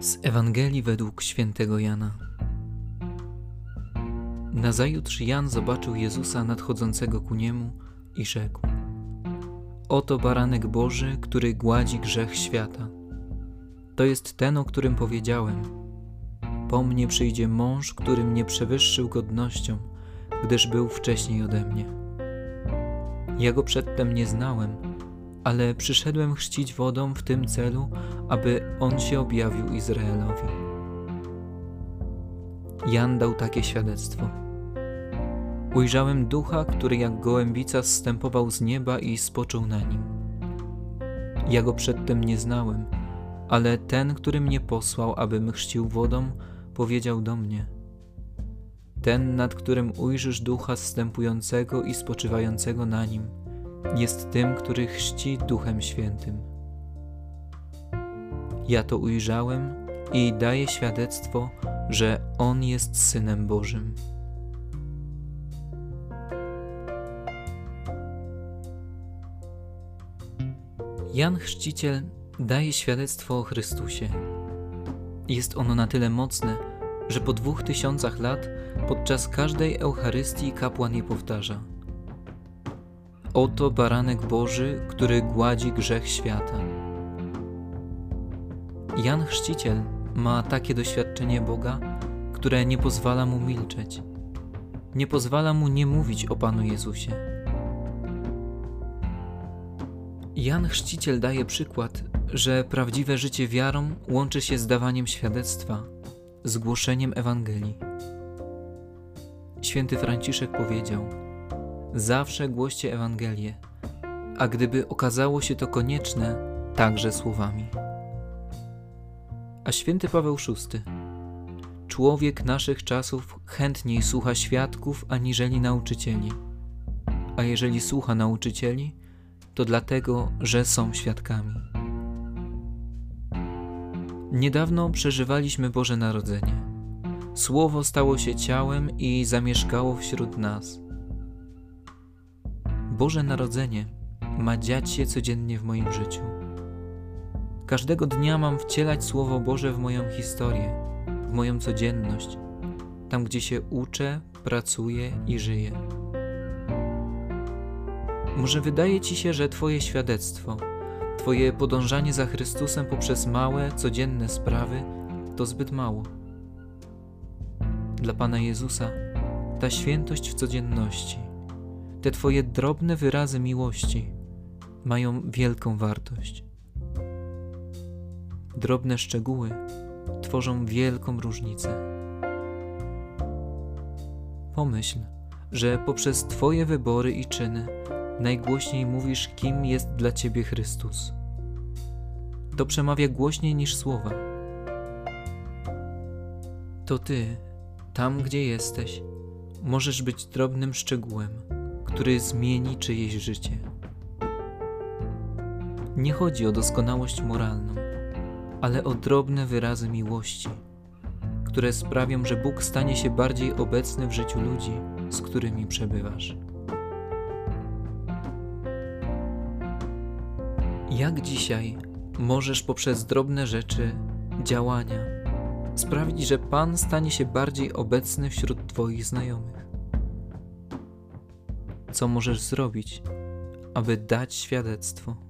Z Ewangelii według świętego Jana. Nazajutrz Jan zobaczył Jezusa nadchodzącego ku niemu i rzekł: Oto baranek Boży, który gładzi grzech świata. To jest ten, o którym powiedziałem. Po mnie przyjdzie mąż, który mnie przewyższył godnością, gdyż był wcześniej ode mnie. Ja go przedtem nie znałem ale przyszedłem chrzcić wodą w tym celu, aby on się objawił Izraelowi. Jan dał takie świadectwo. Ujrzałem ducha, który jak gołębica zstępował z nieba i spoczął na nim. Ja go przedtem nie znałem, ale ten, który mnie posłał, abym chrzcił wodą, powiedział do mnie: Ten, nad którym ujrzysz ducha zstępującego i spoczywającego na nim, jest tym, który chrzci Duchem Świętym. Ja to ujrzałem i daję świadectwo, że On jest Synem Bożym. Jan Chrzciciel daje świadectwo o Chrystusie. Jest ono na tyle mocne, że po dwóch tysiącach lat podczas każdej Eucharystii kapłan je powtarza – Oto baranek Boży, który gładzi grzech świata. Jan Chrzciciel ma takie doświadczenie Boga, które nie pozwala mu milczeć, nie pozwala mu nie mówić o Panu Jezusie. Jan Chrzciciel daje przykład, że prawdziwe życie wiarą łączy się z dawaniem świadectwa, z głoszeniem Ewangelii. Święty Franciszek powiedział – zawsze głoście Ewangelię, a gdyby okazało się to konieczne, także słowami. A święty Paweł VI Człowiek naszych czasów chętniej słucha świadków aniżeli nauczycieli. A jeżeli słucha nauczycieli, to dlatego, że są świadkami. Niedawno przeżywaliśmy Boże Narodzenie. Słowo stało się ciałem i zamieszkało wśród nas. Boże Narodzenie ma dziać się codziennie w moim życiu. Każdego dnia mam wcielać Słowo Boże w moją historię, w moją codzienność, tam gdzie się uczę, pracuję i żyję. Może wydaje Ci się, że Twoje świadectwo, Twoje podążanie za Chrystusem poprzez małe, codzienne sprawy to zbyt mało. Dla Pana Jezusa ta świętość w codzienności te Twoje drobne wyrazy miłości mają wielką wartość. Drobne szczegóły tworzą wielką różnicę. Pomyśl, że poprzez Twoje wybory i czyny najgłośniej mówisz, kim jest dla Ciebie Chrystus. To przemawia głośniej niż słowa. To Ty, tam gdzie jesteś, możesz być drobnym szczegółem który zmieni czyjeś życie. Nie chodzi o doskonałość moralną, ale o drobne wyrazy miłości, które sprawią, że Bóg stanie się bardziej obecny w życiu ludzi, z którymi przebywasz. Jak dzisiaj możesz poprzez drobne rzeczy, działania sprawić, że Pan stanie się bardziej obecny wśród Twoich znajomych? Co możesz zrobić, aby dać świadectwo.